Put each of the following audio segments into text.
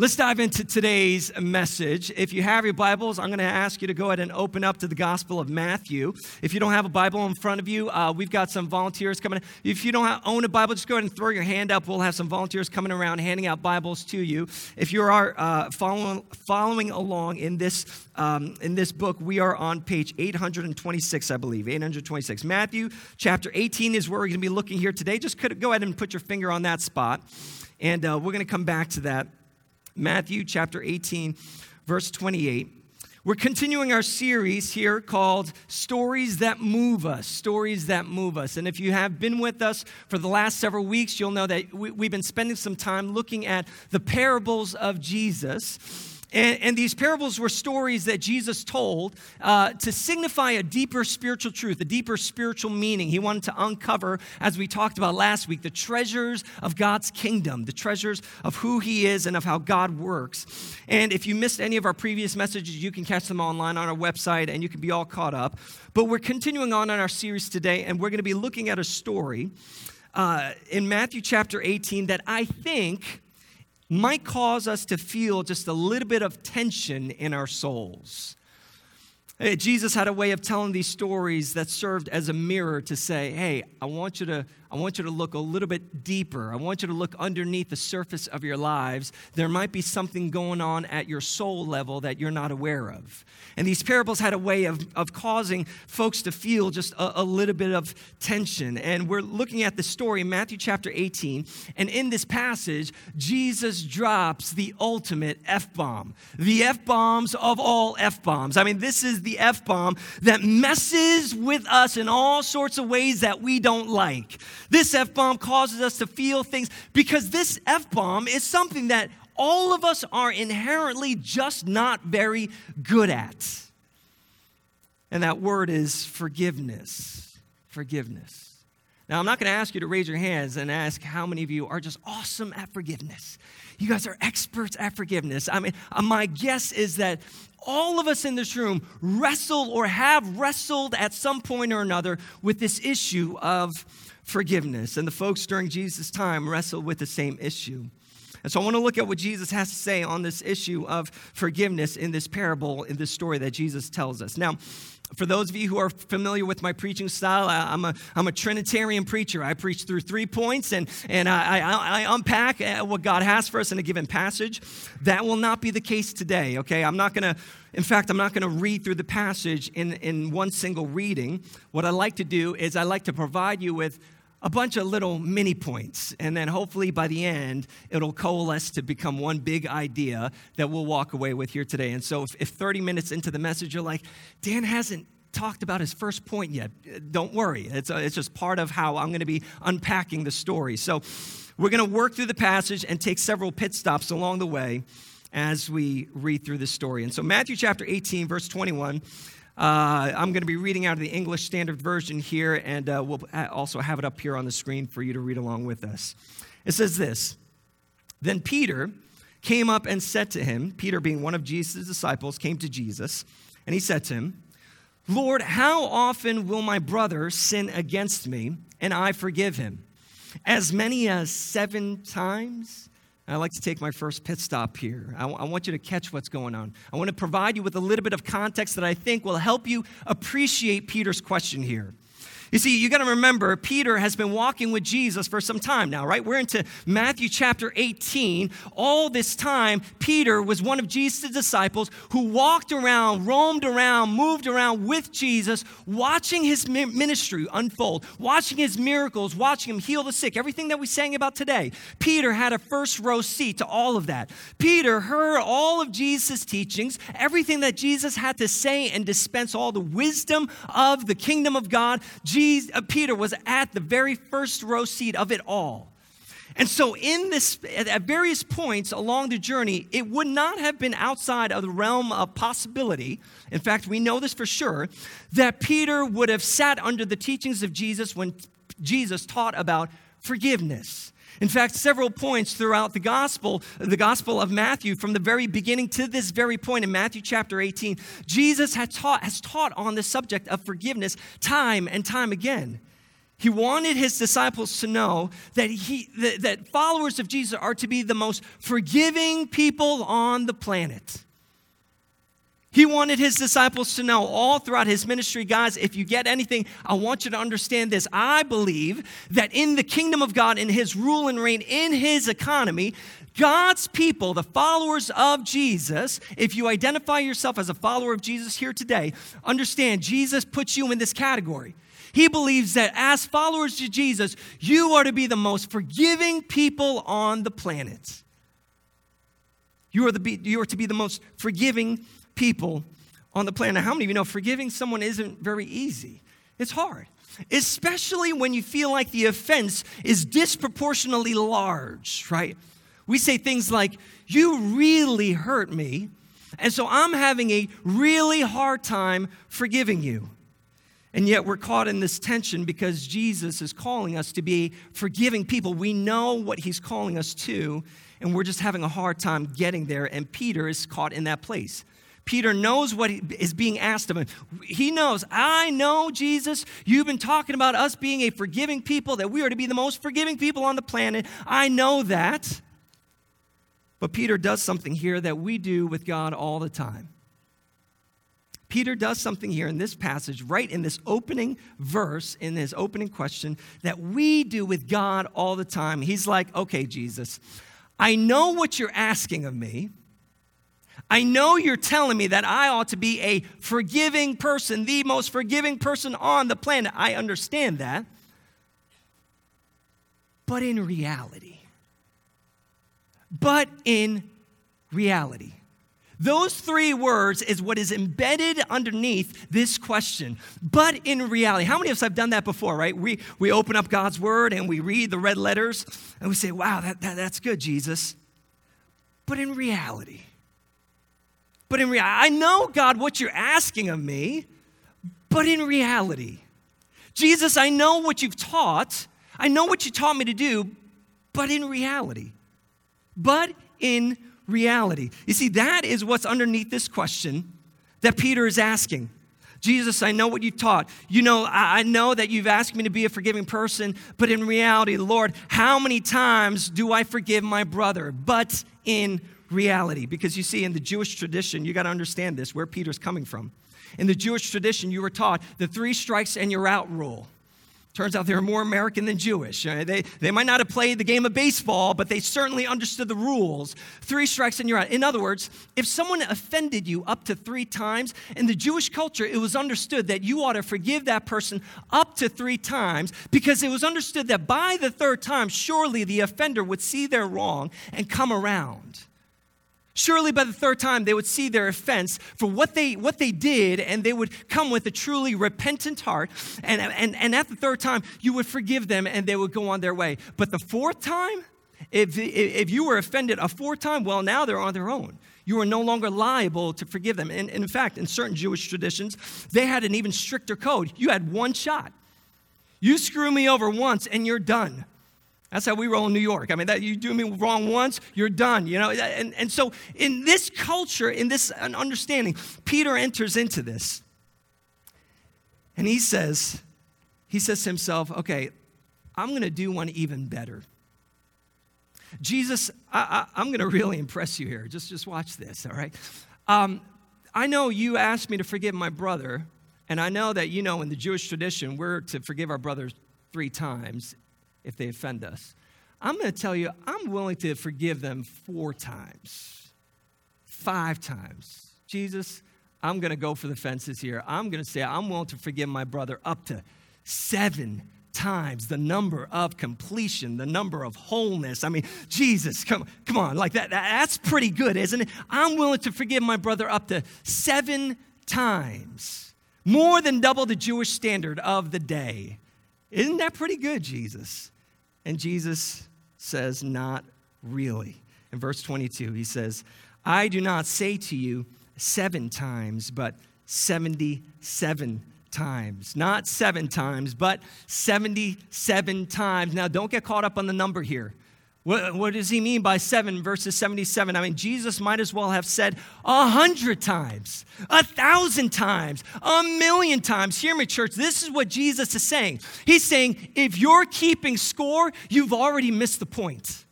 Let's dive into today's message. If you have your Bibles, I'm going to ask you to go ahead and open up to the Gospel of Matthew. If you don't have a Bible in front of you, uh, we've got some volunteers coming. If you don't own a Bible, just go ahead and throw your hand up. We'll have some volunteers coming around handing out Bibles to you. If you are uh, following, following along in this, um, in this book, we are on page 826, I believe. 826. Matthew chapter 18 is where we're going to be looking here today. Just go ahead and put your finger on that spot, and uh, we're going to come back to that. Matthew chapter 18, verse 28. We're continuing our series here called Stories That Move Us. Stories That Move Us. And if you have been with us for the last several weeks, you'll know that we, have been spending some time looking at the parables of Jesus. And, and, these parables were stories that Jesus told uh, to signify a deeper spiritual truth, a deeper spiritual meaning. He wanted to uncover, as we talked about last week, the treasures of God's kingdom, the treasures of who He is and of how God works. And if you missed any of our previous messages, you can catch them online on our website and you can be all caught up. But we're continuing on in our series today, and we're going to be looking at a story uh, in Matthew chapter 18 that I think might cause us to feel just a little bit of tension in our souls. Jesus had a way of telling these stories that served as a mirror to say, hey, I want you to I want you to look a little bit deeper. I want you to look underneath the surface of your lives. There might be something going on at your soul level that you're not aware of. And these parables had a way of, of causing folks to feel just a, a little bit of tension. And we're looking at the story in Matthew chapter 18. And in this passage, Jesus drops the ultimate F bomb, the F bombs of all F bombs. I mean, this is the F bomb that messes with us in all sorts of ways that we don't like. This F bomb causes us to feel things because this F bomb is something that all of us are inherently just not very good at. And that word is forgiveness. Forgiveness. Now, I'm not going to ask you to raise your hands and ask how many of you are just awesome at forgiveness. You guys are experts at forgiveness. I mean, uh, my guess is that all of us in this room wrestle or have wrestled at some point or another with this issue of forgiveness. And the folks during Jesus' time wrestled with the same issue. And so I want to look at what Jesus has to say on this issue of forgiveness in this parable, in this story that Jesus tells us. Now, for those of you who are familiar with my preaching style, I, am a, I'm a Trinitarian preacher. I preach through three points and, and I, I, I unpack uh, what God has for us in a given passage. That will not be the case today, okay? I'm not going to, in fact, I'm not going to read through the passage in, in one single reading. What I like to do is I like to provide you with a bunch of little mini points. And then hopefully by the end, it'll coalesce to become one big idea that we'll walk away with here today. And so if, if 30 minutes into the message, you're like, Dan hasn't talked about his first point yet, don't worry. It's, a, it's just part of how I'm going to be unpacking the story. So we're going to work through the passage and take several pit stops along the way as we read through the story. And so Matthew chapter 18, verse 21 uh, I'm going to be reading out of the English Standard Version here, and uh, we'll also have it up here on the screen for you to read along with us. It says this Then Peter came up and said to him, Peter being one of Jesus' disciples, came to Jesus, and he said to him, Lord, how often will my brother sin against me and I forgive him? As many as seven times? I like to take my first pit stop here. I, w- I want you to catch what's going on. I want to provide you with a little bit of context that I think will help you appreciate Peter's question here. You see, you got to remember, Peter has been walking with Jesus for some time now, right? We're into Matthew chapter 18. All this time, Peter was one of Jesus' disciples who walked around, roamed around, moved around with Jesus, watching his ministry unfold, watching his miracles, watching him heal the sick, everything that we sang about today. Peter had a first row seat to all of that. Peter heard all of Jesus' teachings, everything that Jesus had to say and dispense all the wisdom of the kingdom of God. Jesus, uh, Peter was at the very first row seat of it all. And so, in this, at various points along the journey, it would not have been outside of the realm of possibility. In fact, we know this for sure that Peter would have sat under the teachings of Jesus when Jesus taught about forgiveness. In fact, several points throughout the gospel, the gospel of Matthew, from the very beginning to this very point in Matthew chapter 18, Jesus has taught, has taught on the subject of forgiveness time and time again. He wanted his disciples to know that, he, that, that followers of Jesus are to be the most forgiving people on the planet. He wanted his disciples to know all throughout his ministry, guys, if you get anything, I want you to understand this. I believe that in the kingdom of God, in his rule and reign, in his economy, God's people, the followers of Jesus, if you identify yourself as a follower of Jesus here today, understand Jesus puts you in this category. He believes that as followers of Jesus, you are to be the most forgiving people on the planet. You are, the, you are to be the most forgiving people on the planet. How many of you know forgiving someone isn't very easy? It's hard, especially when you feel like the offense is disproportionately large, right? We say things like, You really hurt me, and so I'm having a really hard time forgiving you. And yet we're caught in this tension because Jesus is calling us to be forgiving people. We know what he's calling us to, and we're just having a hard time getting there. And Peter is caught in that place. Peter knows what is being asked of him. He knows, I know, Jesus, you've been talking about us being a forgiving people, that we are to be the most forgiving people on the planet. I know that. But Peter does something here that we do with God all the time. Peter does something here in this passage, right in this opening verse, in his opening question, that we do with God all the time. He's like, okay, Jesus, I know what you're asking of me. I know you're telling me that I ought to be a forgiving person, the most forgiving person on the planet. I understand that. But in reality, but in reality, those three words is what is embedded underneath this question. But in reality, how many of us have done that before, right? We, we open up God's word and we read the red letters and we say, wow, that, that, that's good, Jesus. But in reality, but in reality, I know, God, what you're asking of me, but in reality, Jesus, I know what you've taught. I know what you taught me to do, but in reality, but in reality. You see, that is what's underneath this question that Peter is asking. Jesus, I know what you taught. You know, I know that you've asked me to be a forgiving person, but in reality, Lord, how many times do I forgive my brother? But in reality, because you see, in the Jewish tradition, you got to understand this, where Peter's coming from. In the Jewish tradition, you were taught the three strikes and you're out rule. Turns out they're more American than Jewish. They, they might not have played the game of baseball, but they certainly understood the rules. Three strikes and you're out. In other words, if someone offended you up to three times, in the Jewish culture, it was understood that you ought to forgive that person up to three times because it was understood that by the third time, surely the offender would see their wrong and come around. Surely by the third time, they would see their offense for what they, what they did, and they would come with a truly repentant heart. And, and, and at the third time, you would forgive them and they would go on their way. But the fourth time, if, if you were offended a fourth time, well, now they're on their own. You are no longer liable to forgive them. And, and in fact, in certain Jewish traditions, they had an even stricter code. You had one shot. You screw me over once and you're done. That's how we roll in New York. I mean, that you do me wrong once, you're done. You know, and, and so in this culture, in this understanding, Peter enters into this. And he says, he says to himself, okay, I'm going to do one even better. Jesus, I, am going to really impress you here. Just, just watch this, all right? Um, I know you asked me to forgive my brother, and I know that, you know, in the Jewish tradition, we're to forgive our brothers three times if they offend us. I'm going to tell you, I'm willing to forgive them four times, five times. Jesus, I'm going to go for the fences here. I'm going to say, I'm willing to forgive my brother up to seven times the number of completion, the number of wholeness. I mean, Jesus, come, come on, like that, that's pretty good, isn't it? I'm willing to forgive my brother up to seven times, more than double the Jewish standard of the day. Isn't that pretty good, Jesus? And Jesus says, Not really. In verse 22, he says, I do not say to you seven times, but 77 times. Not seven times, but 77 times. Now, don't get caught up on the number here. What, what, does he mean by seven verses 77? I mean, Jesus might as well have said a hundred times, a thousand times, a million times. Hear me, church. This is what Jesus is saying. He's saying, if you're keeping score, you've already missed the point.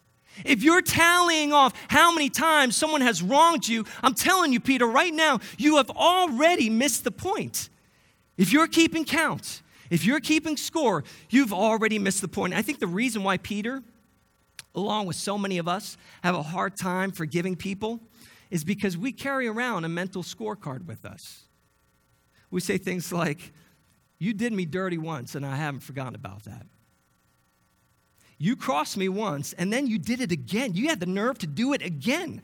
If you're tallying off how many times someone has wronged you, I'm telling you, Peter, right now, you have already missed the point. If you're keeping count, if you're keeping score, you've already missed the point. I think the reason why Peter along with so many of us, have a hard time forgiving people is because we carry around a mental scorecard with us. We say things like, You did me dirty once, and I haven't forgotten about that. You crossed me once, and then you did it again. You had the nerve to do it again.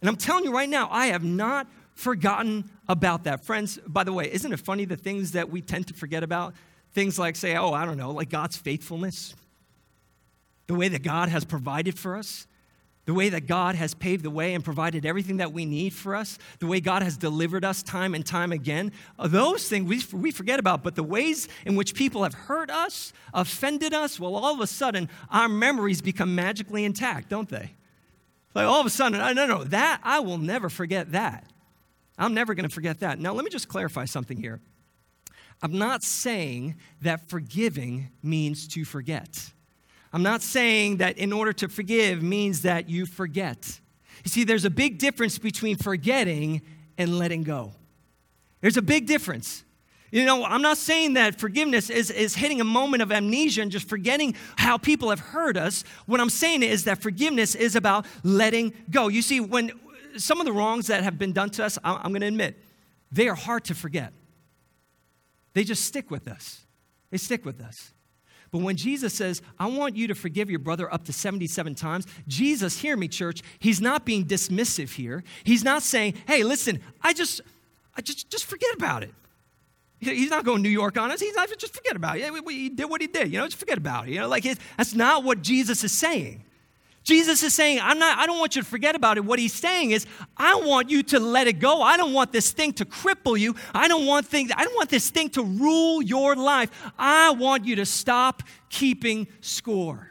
And I'm telling you right now, I have not forgotten about that. Friends, by the way, isn't it funny the things that we tend to forget about? Things like, say, oh, I don't know, like God's faithfulness the way that God has provided for us, the way that God has paved the way and provided everything that we need for us, the way God has delivered us time and time again, uh, those things we, we forget about. But the ways in which people have hurt us, offended us, well, all of a sudden, our memories become magically intact, don't they? Like all of a sudden, no, no, no, that, I will never forget that. I'm never going to forget that. Now, let me just clarify something here. I'm not saying that forgiving means to forget. I'm not saying that in order to forgive means that you forget. You see, there's a big difference between forgetting and letting go. There's a big difference. You know, I'm not saying that forgiveness is, is hitting a moment of amnesia and just forgetting how people have hurt us. What I'm saying is that forgiveness is about letting go. You see, when some of the wrongs that have been done to us, I'm going to admit, they are hard to forget. They just stick with us. They stick with us. But when Jesus says, I want you to forgive your brother up to 77 times, Jesus, hear me, church, he's not being dismissive here. He's not saying, hey, listen, I just, I just, just forget about it. He's not going to New York on us. He's not, just forget about it. He did what he did, you know, just forget about it. You know, like that's not what Jesus is saying. Jesus is saying, I'm not, I don't want you to forget about it. What he's saying is, I want you to let it go. I don't want this thing to cripple you. I don't want things, I don't want this thing to rule your life. I want you to stop keeping score.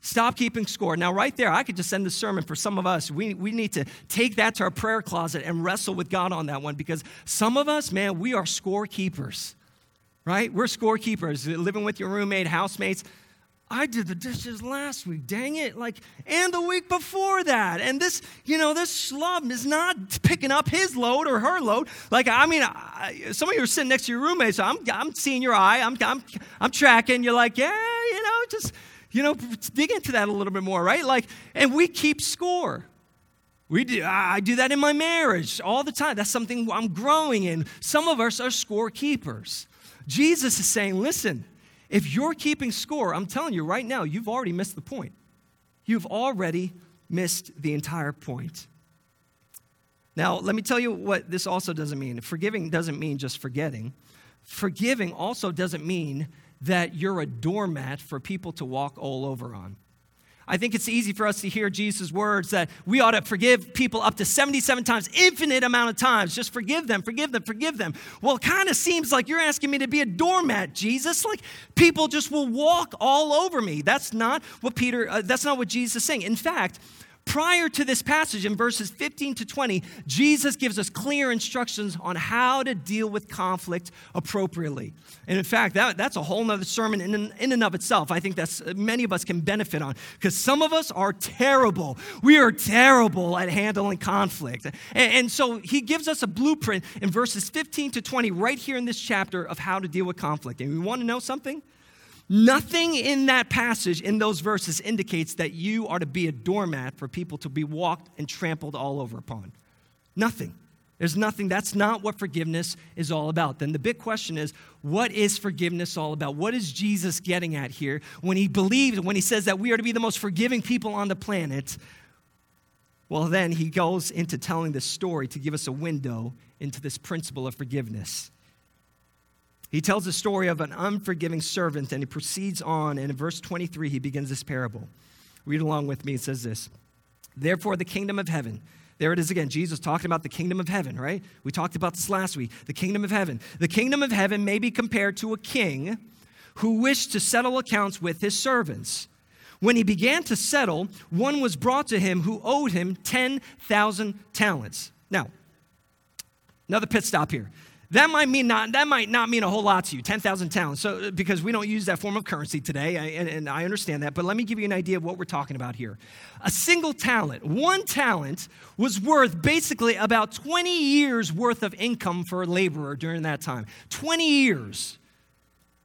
Stop keeping score. Now, right there, I could just send the sermon for some of us. We, we need to take that to our prayer closet and wrestle with God on that one because some of us, man, we are scorekeepers, right? We're scorekeepers, living with your roommate, housemates. I did the dishes last week, dang it. Like, and the week before that. And this, you know, this schlub is not picking up his load or her load. Like, I mean, I, some of you are sitting next to your roommate, so I'm, I'm seeing your eye, I'm, I'm, I'm tracking. You're like, yeah, you know, just, you know, dig into that a little bit more, right? Like, and we keep score. We do, I do that in my marriage all the time. That's something I'm growing in. Some of us are scorekeepers. Jesus is saying, listen, if you're keeping score, I'm telling you right now, you've already missed the point. You've already missed the entire point. Now, let me tell you what this also doesn't mean. Forgiving doesn't mean just forgetting. Forgiving also doesn't mean that you're a doormat for people to walk all over on. I think it's easy for us to hear Jesus' words that we ought to forgive people up to 77 times, infinite amount of times. Just forgive them, forgive them, forgive them. Well, it kind of seems like you're asking me to be a doormat, Jesus. Like people just will walk all over me. That's not what Peter, uh, that's not what Jesus is saying. In fact, Prior to this passage in verses 15 to 20, Jesus gives us clear instructions on how to deal with conflict appropriately. And in fact, that, that's a whole nother sermon in, in and of itself. I think that's uh, many of us can benefit on because some of us are terrible. We are terrible at handling conflict. And, and so he gives us a blueprint in verses 15 to 20 right here in this chapter of how to deal with conflict. And we want to know something? Nothing in that passage, in those verses, indicates that you are to be a doormat for people to be walked and trampled all over upon. Nothing. There's nothing, that's not what forgiveness is all about. Then the big question is what is forgiveness all about? What is Jesus getting at here when he believes, when he says that we are to be the most forgiving people on the planet? Well, then he goes into telling this story to give us a window into this principle of forgiveness. He tells the story of an unforgiving servant and he proceeds on. And in verse 23, he begins this parable. Read along with me. It says this Therefore, the kingdom of heaven. There it is again. Jesus talking about the kingdom of heaven, right? We talked about this last week. The kingdom of heaven. The kingdom of heaven may be compared to a king who wished to settle accounts with his servants. When he began to settle, one was brought to him who owed him 10,000 talents. Now, another pit stop here. That might mean not that might not mean a whole lot to you, 10,000 talents. So uh, because we don't use that form of currency today, I, and, and I understand that, but let me give you an idea of what we're talking about here. A single talent, one talent was worth basically about 20 years worth of income for a laborer during that time. 20 years.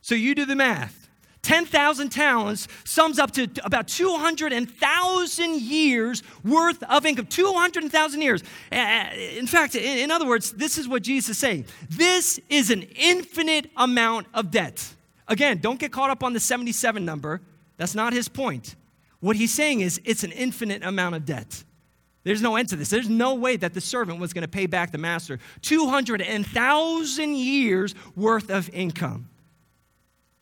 So you do the math. 10,000 talents sums up to about 200,000 years worth of income. 200,000 years. In fact, in other words, this is what Jesus is saying. This is an infinite amount of debt. Again, don't get caught up on the 77 number. That's not his point. What he's saying is it's an infinite amount of debt. There's no end to this. There's no way that the servant was going to pay back the master 200,000 years worth of income.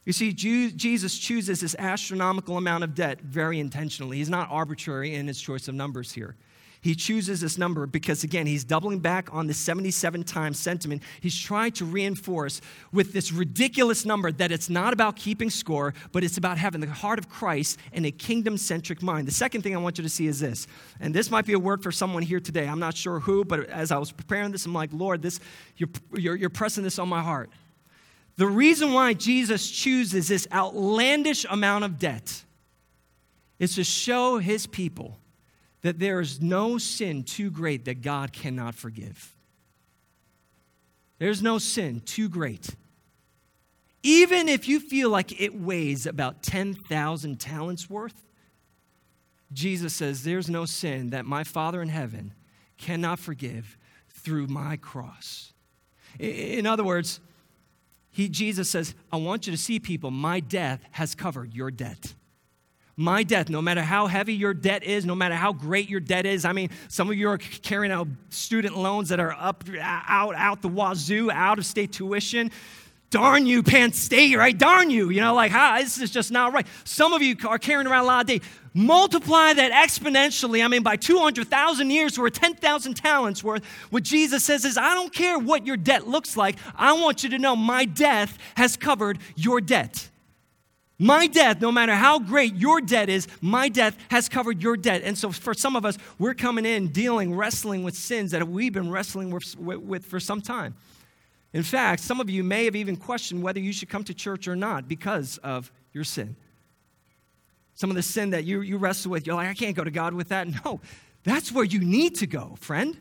You see, Jesus chooses this astronomical amount of debt very intentionally. He's not arbitrary in his choice of numbers here. He chooses this number because, again, he's doubling back on the 77 times sentiment. He's trying to reinforce with this ridiculous number that it's not about keeping score, but it's about having the heart of Christ and a kingdom centric mind. The second thing I want you to see is this, and this might be a word for someone here today. I'm not sure who, but as I was preparing this, I'm like, Lord, this, you're, you're, you're pressing this on my heart. The reason why Jesus chooses this outlandish amount of debt is to show his people that there is no sin too great that God cannot forgive. There's no sin too great. Even if you feel like it weighs about 10,000 talents worth, Jesus says, There's no sin that my Father in heaven cannot forgive through my cross. In other words, he, Jesus says, I want you to see people, my death has covered your debt. My death, no matter how heavy your debt is, no matter how great your debt is. I mean, some of you are carrying out student loans that are up, out, out the wazoo, out of state tuition darn you, Penn State, right? Darn you. You know, like, how, this is just not right. Some of you are carrying around a lot of debt. Multiply that exponentially, I mean, by 200,000 years or 10,000 talents worth. What Jesus says is, I don't care what your debt looks like. I want you to know my death has covered your debt. My death, no matter how great your debt is, my death has covered your debt. And so, for some of us, we're coming in dealing, wrestling with sins that we've been wrestling with, with for some time. In fact, some of you may have even questioned whether you should come to church or not because of your sin. Some of the sin that you, you wrestle with, you're like, I can't go to God with that. No, that's where you need to go, friend.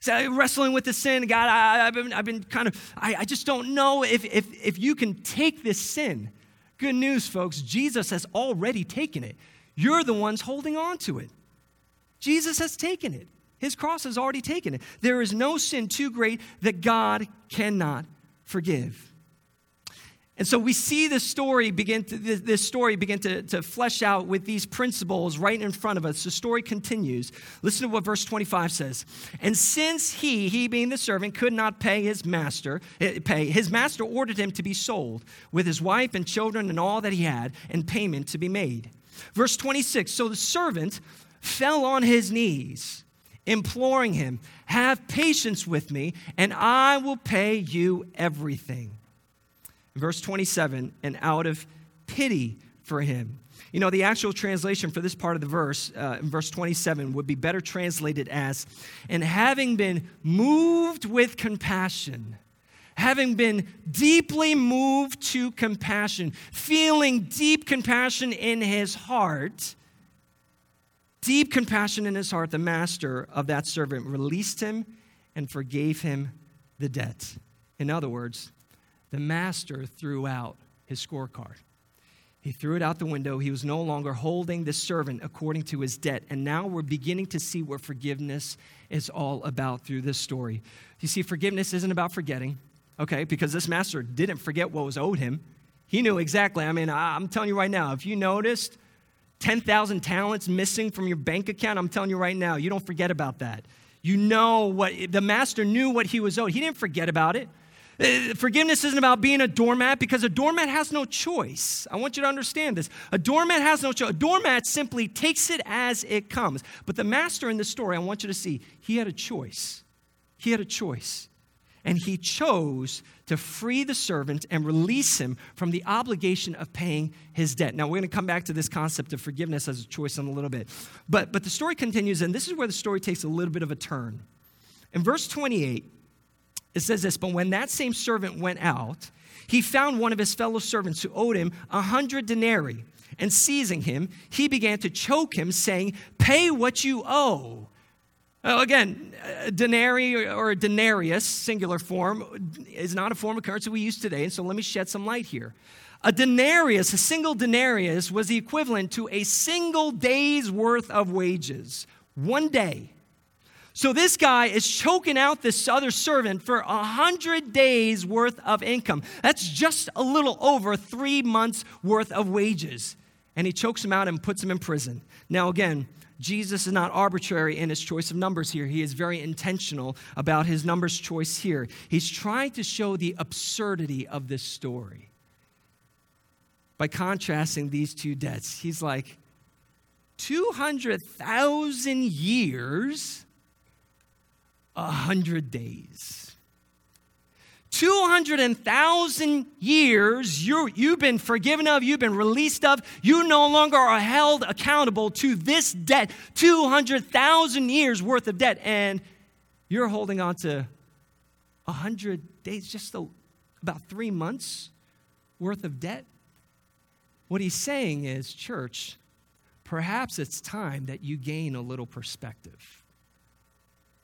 So wrestling with the sin, God, I, have been, I've been kind of, I, I just don't know if, if, if you can take this sin. Good news, folks, Jesus has already taken it. You're the ones holding on to it. Jesus has taken it. His cross has already taken it. There is no sin too great that God cannot forgive. And so we see this story begin to, this story begin to, to flesh out with these principles right in front of us. The story continues. Listen to what verse 25 says. And since he, he being the servant, could not pay his master, eh, pay, his master ordered him to be sold with his wife and children and all that he had, and payment to be made. Verse 26. So the servant fell on his knees imploring him, Have patience with me, and I will pay you everything. Verse 27, and out of pity for him. You know, the actual translation for this part of the verse, uh, in verse 27, would be better translated as, and having been moved with compassion, having been deeply moved to compassion, feeling deep compassion in his heart, deep compassion in his heart, the master of that servant released him and forgave him the debt. In other words, the master threw out his scorecard. He threw it out the window. He was no longer holding the servant according to his debt. And now we're beginning to see what forgiveness is all about through this story. You see, forgiveness isn't about forgetting, okay? Because this master didn't forget what was owed him. He knew exactly. I mean, I'm telling you right now, if you noticed 10,000 talents missing from your bank account, I'm telling you right now, you don't forget about that. You know what the master knew what he was owed. He didn't forget about it. Uh, forgiveness isn't about being a doormat because a doormat has no choice. I want you to understand this. A doormat has no choice. A doormat simply takes it as it comes. But the master in this story, I want you to see, he had a choice. He had a choice. And he chose to free the servant and release him from the obligation of paying his debt. Now, we're going to come back to this concept of forgiveness as a choice in a little bit. But, but the story continues, and this is where the story takes a little bit of a turn. In verse 28, it says this But when that same servant went out, he found one of his fellow servants who owed him a hundred denarii. And seizing him, he began to choke him, saying, Pay what you owe. Well, again, a denarii or a denarius, singular form, is not a form of currency we use today. And so let me shed some light here. A denarius, a single denarius, was the equivalent to a single day's worth of wages. One day. So this guy is choking out this other servant for a hundred days worth of income. That's just a little over three months worth of wages. And he chokes him out and puts him in prison. Now, again, Jesus is not arbitrary in his choice of numbers here. He is very intentional about his numbers choice here. He's trying to show the absurdity of this story by contrasting these two debts. He's like, 200,000 years, 100 days. 200,000 years you you've been forgiven of, you've been released of, you no longer are held accountable to this debt. 200,000 years worth of debt, and you're holding on to 100 days, just a, about three months worth of debt. What he's saying is, church, perhaps it's time that you gain a little perspective.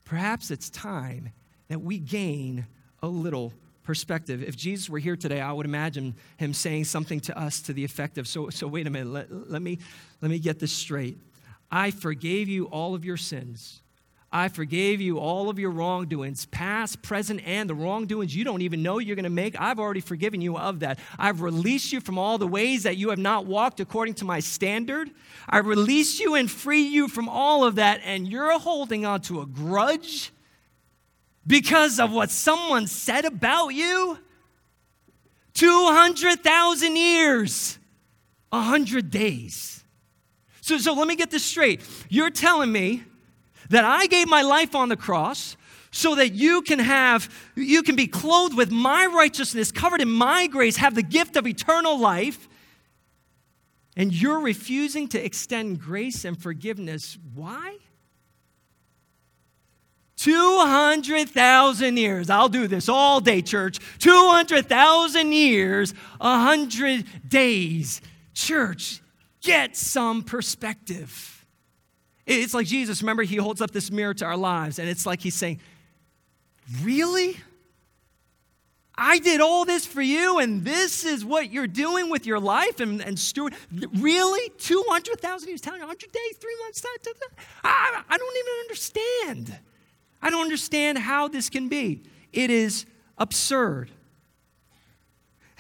Perhaps it's time that we gain a little perspective. If Jesus were here today, I would imagine him saying something to us to the effect of, so, so wait a minute, let, let, me, let me get this straight. I forgave you all of your sins. I forgave you all of your wrongdoings, past, present, and the wrongdoings you don't even know you're going to make. I've already forgiven you of that. I've released you from all the ways that you have not walked according to my standard. I release you and free you from all of that, and you're holding on to a grudge because of what someone said about you? 200,000 years, 100 days. So, so let me get this straight. You're telling me that I gave my life on the cross so that you can have, you can be clothed with my righteousness, covered in my grace, have the gift of eternal life, and you're refusing to extend grace and forgiveness. Why? 200,000 years. I'll do this all day, church. 200,000 years, 100 days. Church, get some perspective. It's like Jesus, remember, he holds up this mirror to our lives, and it's like he's saying, Really? I did all this for you, and this is what you're doing with your life and, and steward. Really? 200,000 years, telling 100 days, three months? I, I don't even understand. I don't understand how this can be. It is absurd.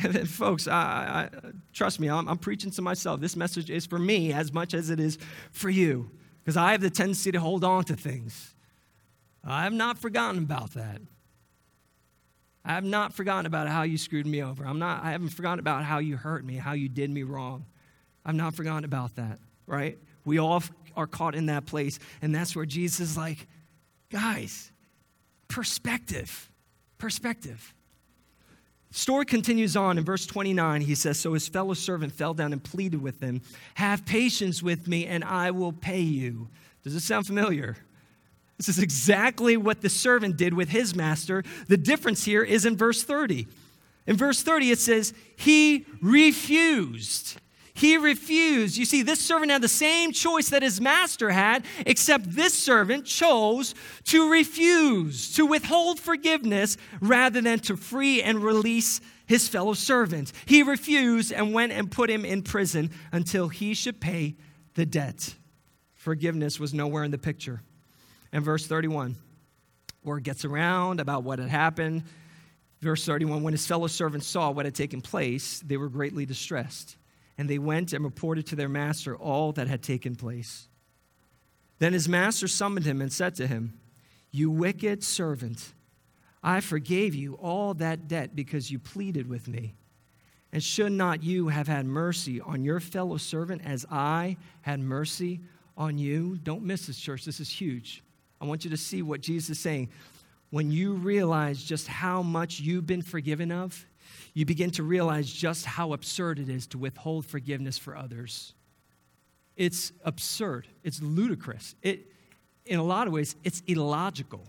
And folks, I, I, trust me, I'm, I'm preaching to myself. This message is for me as much as it is for you, because I have the tendency to hold on to things. I have not forgotten about that. I have not forgotten about how you screwed me over. I'm not, I haven't forgotten about how you hurt me, how you did me wrong. I've not forgotten about that, right? We all are caught in that place. And that's where Jesus is like, Guys, perspective. Perspective. Story continues on in verse 29. He says, So his fellow servant fell down and pleaded with him, Have patience with me, and I will pay you. Does this sound familiar? This is exactly what the servant did with his master. The difference here is in verse 30. In verse 30, it says, He refused. He refused. You see, this servant had the same choice that his master had, except this servant chose to refuse, to withhold forgiveness rather than to free and release his fellow servant. He refused and went and put him in prison until he should pay the debt. Forgiveness was nowhere in the picture. And verse 31, word gets around about what had happened. Verse 31 When his fellow servants saw what had taken place, they were greatly distressed and they went and reported to their master all that had taken place. Then his master summoned him and said to him, You wicked servant, I forgave you all that debt because you pleaded with me. And should not you have had mercy on your fellow servant as I had mercy on you? Don't miss this, church. This is huge. I want you to see what Jesus is saying. when you realize just how much you've been forgiven of, you begin to realize just how absurd it is to withhold forgiveness for others. It's absurd. It's ludicrous. It, in a lot of ways, it's illogical.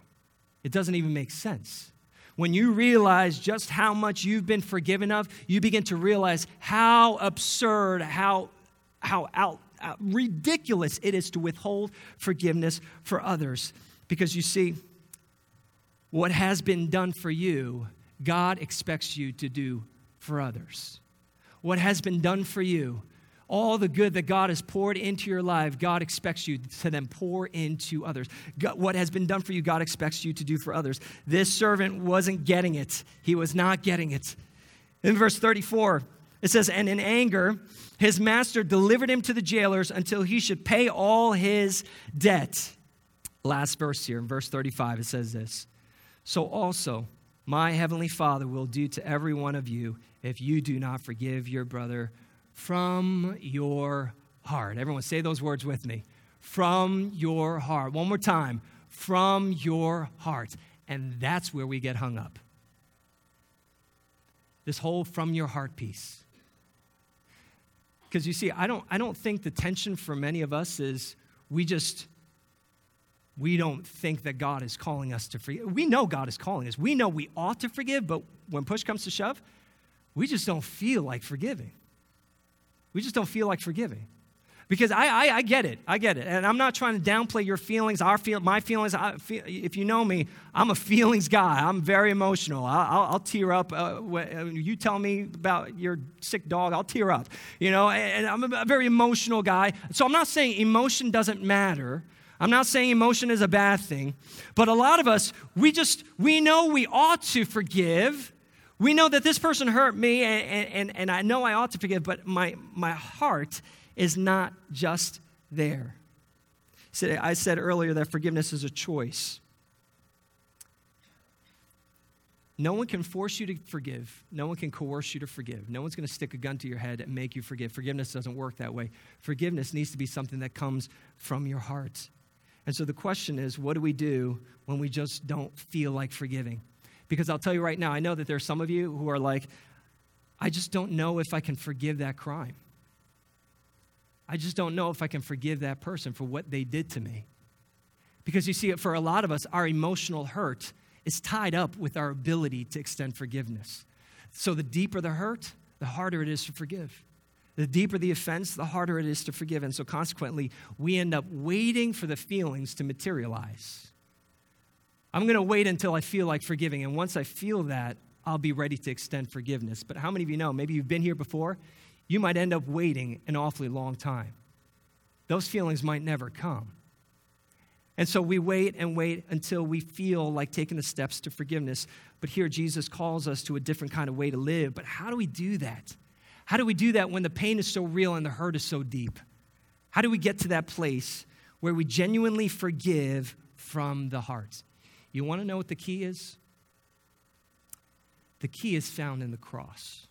It doesn't even make sense. When you realize just how much you've been forgiven of, you begin to realize how absurd, how, how out, out, ridiculous it is to withhold forgiveness for others. Because you see, what has been done for you, God expects you to do for others. What has been done for you, all the good that God has poured into your life, God expects you to then pour into others. What has been done for you, God expects you to do for others. This servant wasn't getting it, he was not getting it. In verse 34, it says, And in anger, his master delivered him to the jailers until he should pay all his debt. Last verse here, in verse 35, it says this So also, my heavenly Father will do to every one of you if you do not forgive your brother from your heart. Everyone say those words with me. From your heart. One more time. From your heart. And that's where we get hung up. This whole from your heart piece. Because you see, I don't, I don't think the tension for many of us is we just we don't think that God is calling us to forgive. We know God is calling us. We know we ought to forgive, but when push comes to shove, we just don't feel like forgiving. We just don't feel like forgiving. Because I, I, I, get it. I get it. And I'm not trying to downplay your feelings, our feel, my feelings. Feel, if you know me, I'm a feelings guy. I'm very emotional. I'll, I'll, tear up. Uh, when uh, you tell me about your sick dog, I'll tear up. You know, and I'm a very emotional guy. So I'm not saying emotion doesn't matter. I'm not saying emotion is a bad thing. But a lot of us, we just, we know we ought to forgive we know that this person hurt me, and, and, and I know I ought to forgive, but my, my heart is not just there. I said earlier that forgiveness is a choice. No one can force you to forgive. No one can coerce you to forgive. No one's going to stick a gun to your head and make you forgive. Forgiveness doesn't work that way. Forgiveness needs to be something that comes from your heart. And so the question is what do we do when we just don't feel like forgiving? Because I'll tell you right now, I know that there are some of you who are like, I just don't know if I can forgive that crime. I just don't know if I can forgive that person for what they did to me. Because you see, for a lot of us, our emotional hurt is tied up with our ability to extend forgiveness. So the deeper the hurt, the harder it is to forgive. The deeper the offense, the harder it is to forgive. And so consequently, we end up waiting for the feelings to materialize. I'm going to wait until I feel like forgiving. And once I feel that, I'll be ready to extend forgiveness. But how many of you know, maybe you've been here before, you might end up waiting an awfully long time. Those feelings might never come. And so we wait and wait until we feel like taking the steps to forgiveness. But here, Jesus calls us to a different kind of way to live. But how do we do that? How do we do that when the pain is so real and the hurt is so deep? How do we get to that place where we genuinely forgive from the heart? You want to know what the key is? The key is found in the cross.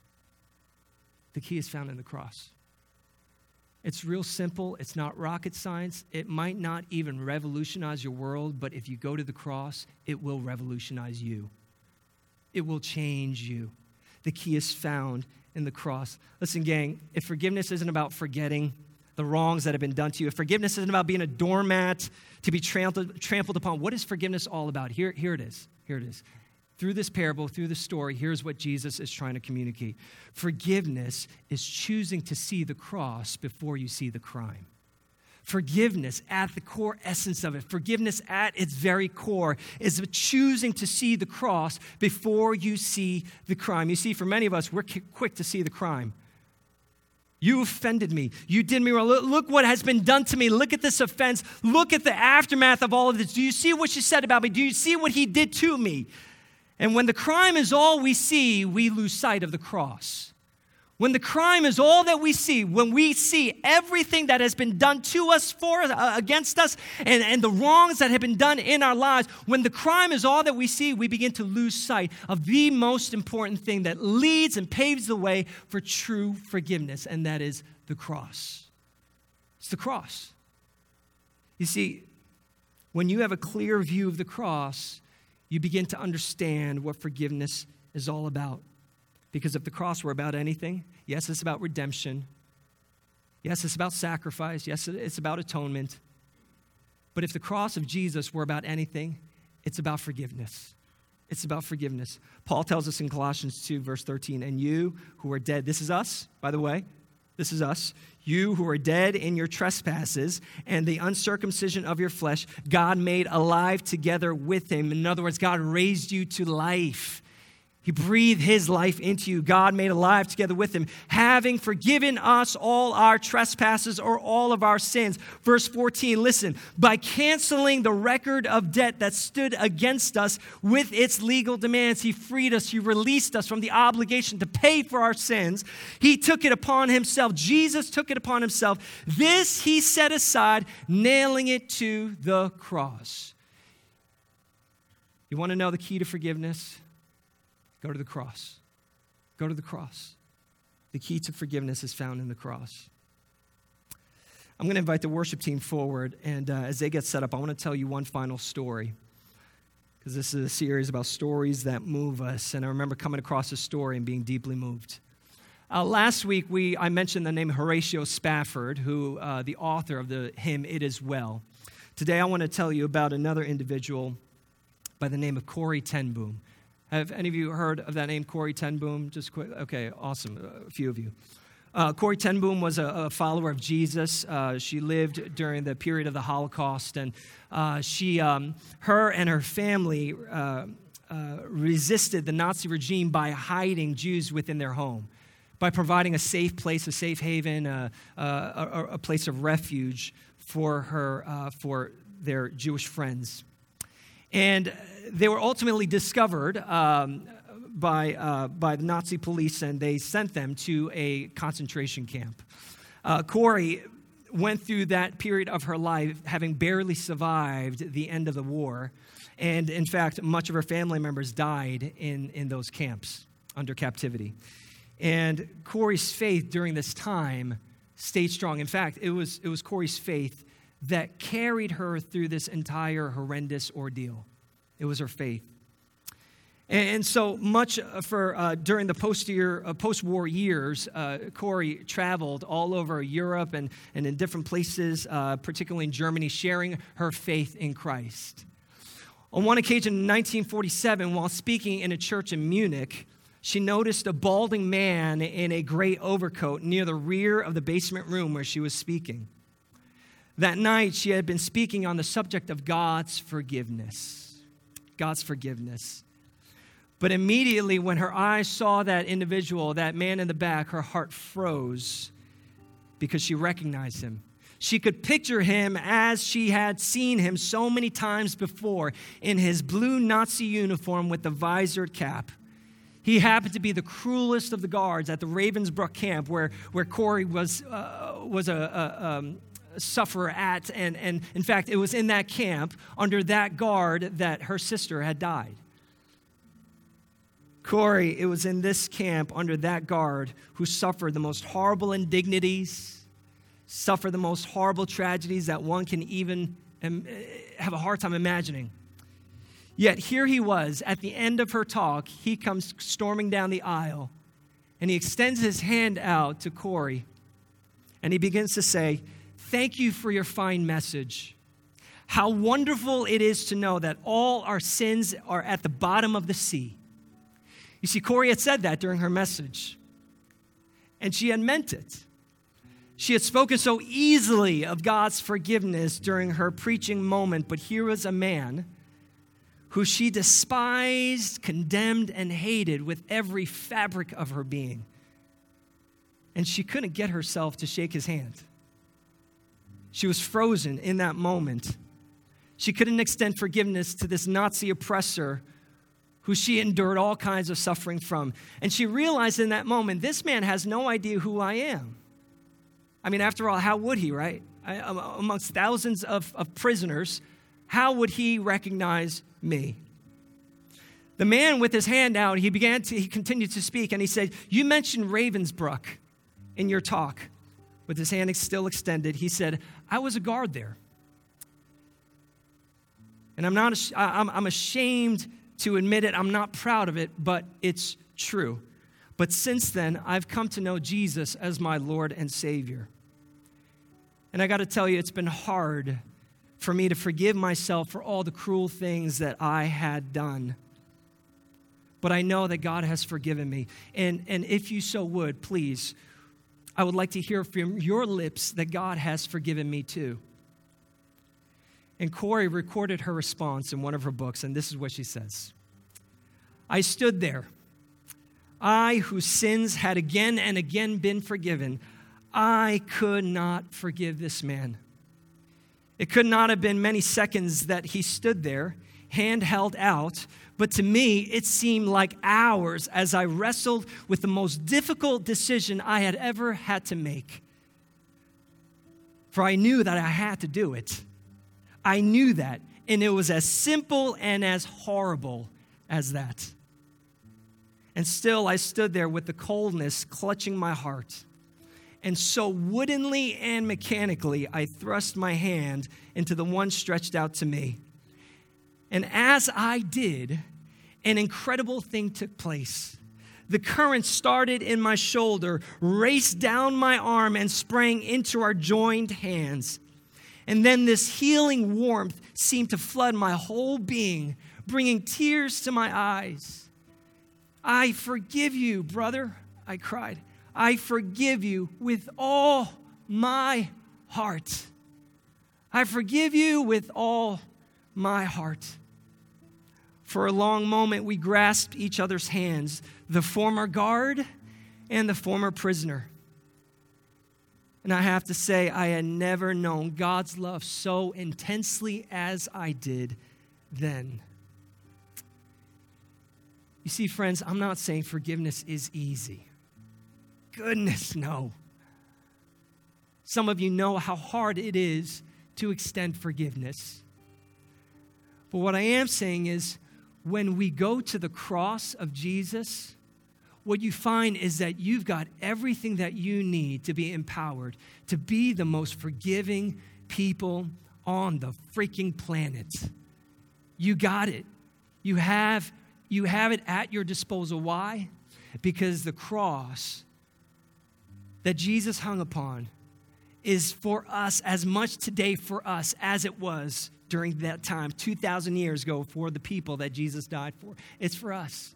The key is found in the cross. It's real simple. It's not rocket science. It might not even revolutionize your world, but if you go to the cross, it will revolutionize you. It will change you. The key is found in the cross. Listen, gang, if forgiveness isn't about forgetting, the wrongs that have been done to you. If forgiveness isn't about being a doormat to be trampled, trampled upon, what is forgiveness all about? Here, here it is. Here it is. Through this parable, through the story, here's what Jesus is trying to communicate. Forgiveness is choosing to see the cross before you see the crime. Forgiveness at the core essence of it, forgiveness at its very core, is choosing to see the cross before you see the crime. You see, for many of us, we're quick to see the crime. You offended me. You did me wrong. Look, what has been done to me. Look at this offense. Look at the aftermath of all of this. Do you see what she said about me? Do you see what he did to me? And when the crime is all we see, we lose sight of the cross. When the crime is all that we see, when we see everything that has been done to us, for uh, against us, and, and the wrongs that have been done in our lives, when the crime is all that we see, we begin to lose sight of the most important thing that leads and paves the way for true forgiveness, and that is the cross. It's the cross. You see, when you have a clear view of the cross, you begin to understand what forgiveness is all about. Because if the cross were about anything, yes, it's about redemption. Yes, it's about sacrifice. Yes, it's about atonement. But if the cross of Jesus were about anything, it's about forgiveness. It's about forgiveness. Paul tells us in Colossians 2, verse 13, and you who are dead, this is us, by the way, this is us. You who are dead in your trespasses and the uncircumcision of your flesh, God made alive together with him. In other words, God raised you to life he breathed his life into you. God made alive together with him, having forgiven us all our trespasses or all of our sins. Verse 14, listen, by canceling the record of debt that stood against us with its legal demands, he freed us, he released us from the obligation to pay for our sins. He took it upon himself. Jesus took it upon himself. This he set aside, nailing it to the cross. You want to know the key to forgiveness? Go to the cross. Go to the cross. The key to forgiveness is found in the cross. I'm going to invite the worship team forward, and uh, as they get set up, I want to tell you one final story. Because this is a series about stories that move us. And I remember coming across a story and being deeply moved. Uh, last week, we, I mentioned the name Horatio Spafford, who, uh, the author of the hymn It Is Well. Today, I want to tell you about another individual by the name of Corrie ten Boom. Have any of you heard of that name, Corrie ten Boom? Just quick. Okay, awesome. A few of you. Uh, Corrie ten Boom was a, a, follower of Jesus. Uh, she lived during the period of the Holocaust, and uh, she, um, her and her family uh, uh, resisted the Nazi regime by hiding Jews within their home, by providing a safe place, a safe haven, uh, a, a, place of refuge for her, for their Jewish friends. And they were ultimately discovered um, by, uh, by the Nazi police, and they sent them to a concentration camp. Uh, Corrie went through that period of her life having barely survived the end of the war. And in fact, much of her family members died in, in those camps under captivity. And Corrie's faith during this time stayed strong. In fact, it was, it was Corrie's faith that carried her through this entire horrendous ordeal. It was her faith. And so much for uh, during the uh, post-war years, uh, Corrie traveled all over Europe and, and in different places, uh, particularly in Germany, sharing her faith in Christ. On one occasion in 1947, while speaking in a church in Munich, she noticed a balding man in a gray overcoat near the rear of the basement room where she was speaking. That night, she had been speaking on the subject of God's forgiveness. God's forgiveness. But immediately, when her eyes saw that individual, that man in the back, her heart froze because she recognized him. She could picture him as she had seen him so many times before in his blue Nazi uniform with the visored cap. He happened to be the cruelest of the guards at the Ravensbrück camp where, where Corrie was, uh, was a, a um, suffer at. And, and in fact, it was in that camp under that guard that her sister had died. Corrie, it was in this camp under that guard who suffered the most horrible indignities, suffered the most horrible tragedies that one can even eh, have a hard time imagining. Yet here he was at the end of her talk. He comes storming down the aisle and he extends his hand out to Corrie and he begins to say, Thank you for your fine message. How wonderful it is to know that all our sins are at the bottom of the sea. You see, Corrie had said that during her message, and she had meant it. She had spoken so easily of God's forgiveness during her preaching moment, but here was a man who she despised, condemned, and hated with every fabric of her being. And she couldn't get herself to shake his hand. She was frozen in that moment. She couldn't extend forgiveness to this Nazi oppressor who she endured all kinds of suffering from. And she realized in that moment, this man has no idea who I am. I mean, after all, how would he, right? I, amongst thousands of, of prisoners, how would he recognize me? The man with his hand out, he began to, he continued to speak, and he said, You mentioned Ravensbrück in your talk with his hand still extended, he said, I was a guard there. And I'm, not, I'm, ashamed to admit it. I'm not proud of it, but it's true. But since then, I've come to know Jesus as my Lord and Savior. And I got to tell you, it's been hard for me to forgive myself for all the cruel things that I had done. But I know that God has forgiven me. And, and if you so would, please, I would like to hear from your lips that God has forgiven me too. And Corrie recorded her response in one of her books, and this is what she says I stood there. I, whose sins had again and again been forgiven, I could not forgive this man. It could not have been many seconds that he stood there, hand held out, but to me, it seemed like hours as I wrestled with the most difficult decision I had ever had to make. For I knew that I had to do it. I knew that. And it was as simple and as horrible as that. And still, I stood there with the coldness clutching my heart. And so woodenly and mechanically, I thrust my hand into the one stretched out to me. And as I did, an incredible thing took place. The current started in my shoulder, raced down my arm, and sprang into our joined hands. And then this healing warmth seemed to flood my whole being, bringing tears to my eyes. I forgive you, brother, I cried. I forgive you with all my heart. I forgive you with all my heart. For a long moment, we grasped each other's hands, the former guard and the former prisoner. And I have to say, I had never known God's love so intensely as I did then. You see, friends, I'm not saying forgiveness is easy goodness, no. Some of you know how hard it is to extend forgiveness. But what I am saying is, when we go to the cross of Jesus, what you find is that you've got everything that you need to be empowered to be the most forgiving people on the freaking planet. You got it. You have, you have it at your disposal. Why? Because the cross that Jesus hung upon is for us as much today for us as it was during that time 2,000 years ago for the people that Jesus died for. It's for us.